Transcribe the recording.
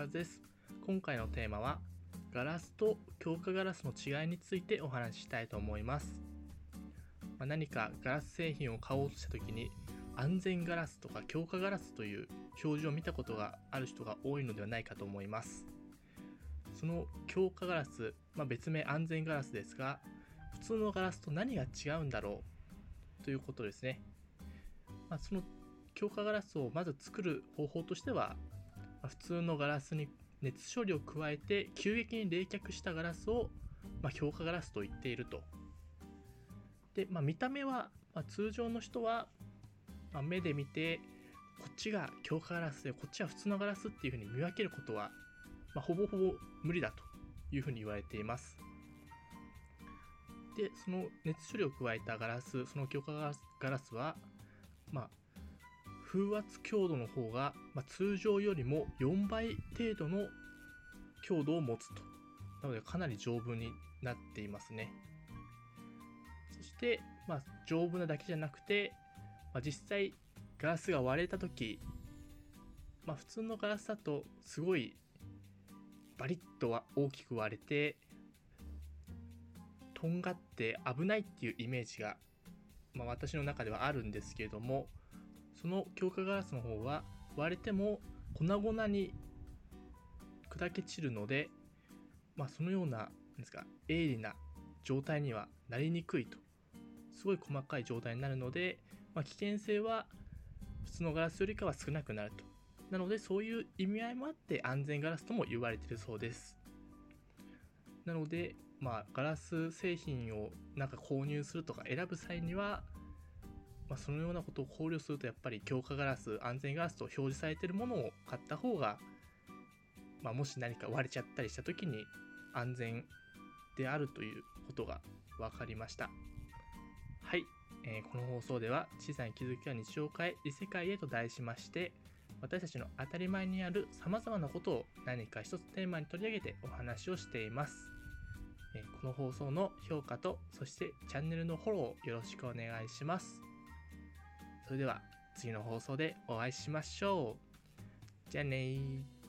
和です。今回のテーマはガラスと強化ガラスの違いについてお話ししたいと思います、まあ、何かガラス製品を買おうとした時に安全ガラスとか強化ガラスという表示を見たことがある人が多いのではないかと思います。その強化ガラス、まあ、別名安全ガラスですが普通のガラスと何が違うんだろうということですね、まあ、その強化ガラスをまず作る方法としては、普通のガラスに熱処理を加えて急激に冷却したガラスを、まあ、強化ガラスと言っていると。で、まあ、見た目は、まあ、通常の人は、まあ、目で見てこっちが強化ガラスでこっちは普通のガラスっていうふうに見分けることは、まあ、ほぼほぼ無理だというふうに言われています。で、その熱処理を加えたガラス、その強化ガラスは、まあ、風圧強度の方が、まあ、通常よりも4倍程度の強度を持つと。なのでかなり丈夫になっていますね。そして、まあ、丈夫なだけじゃなくて、まあ、実際ガラスが割れた時、まあ、普通のガラスだとすごいバリッとは大きく割れてとんがって危ないっていうイメージが、まあ、私の中ではあるんですけれどもその強化ガラスの方は割れても粉々に砕け散るので、まあ、そのようなですか鋭利な状態にはなりにくいと。すごい細かい状態になるので、まあ、危険性は普通のガラスよりかは少なくなると。なのでそういう意味合いもあって安全ガラスとも言われているそうです。なのでまあガラス製品をなんか購入するとか選ぶ際にはまあ、そのようなことを考慮するとやっぱり強化ガラス安全ガラスと表示されているものを買った方が、まあ、もし何か割れちゃったりした時に安全であるということが分かりましたはい、えー、この放送では小さな気づきが日常を変え異世界へと題しまして私たちの当たり前にある様々なことを何か一つテーマに取り上げてお話をしています。この放送の評価と、そしてチャンネルのフォローをよろしくお願いします。それでは次の放送でお会いしましょう。じゃあねー。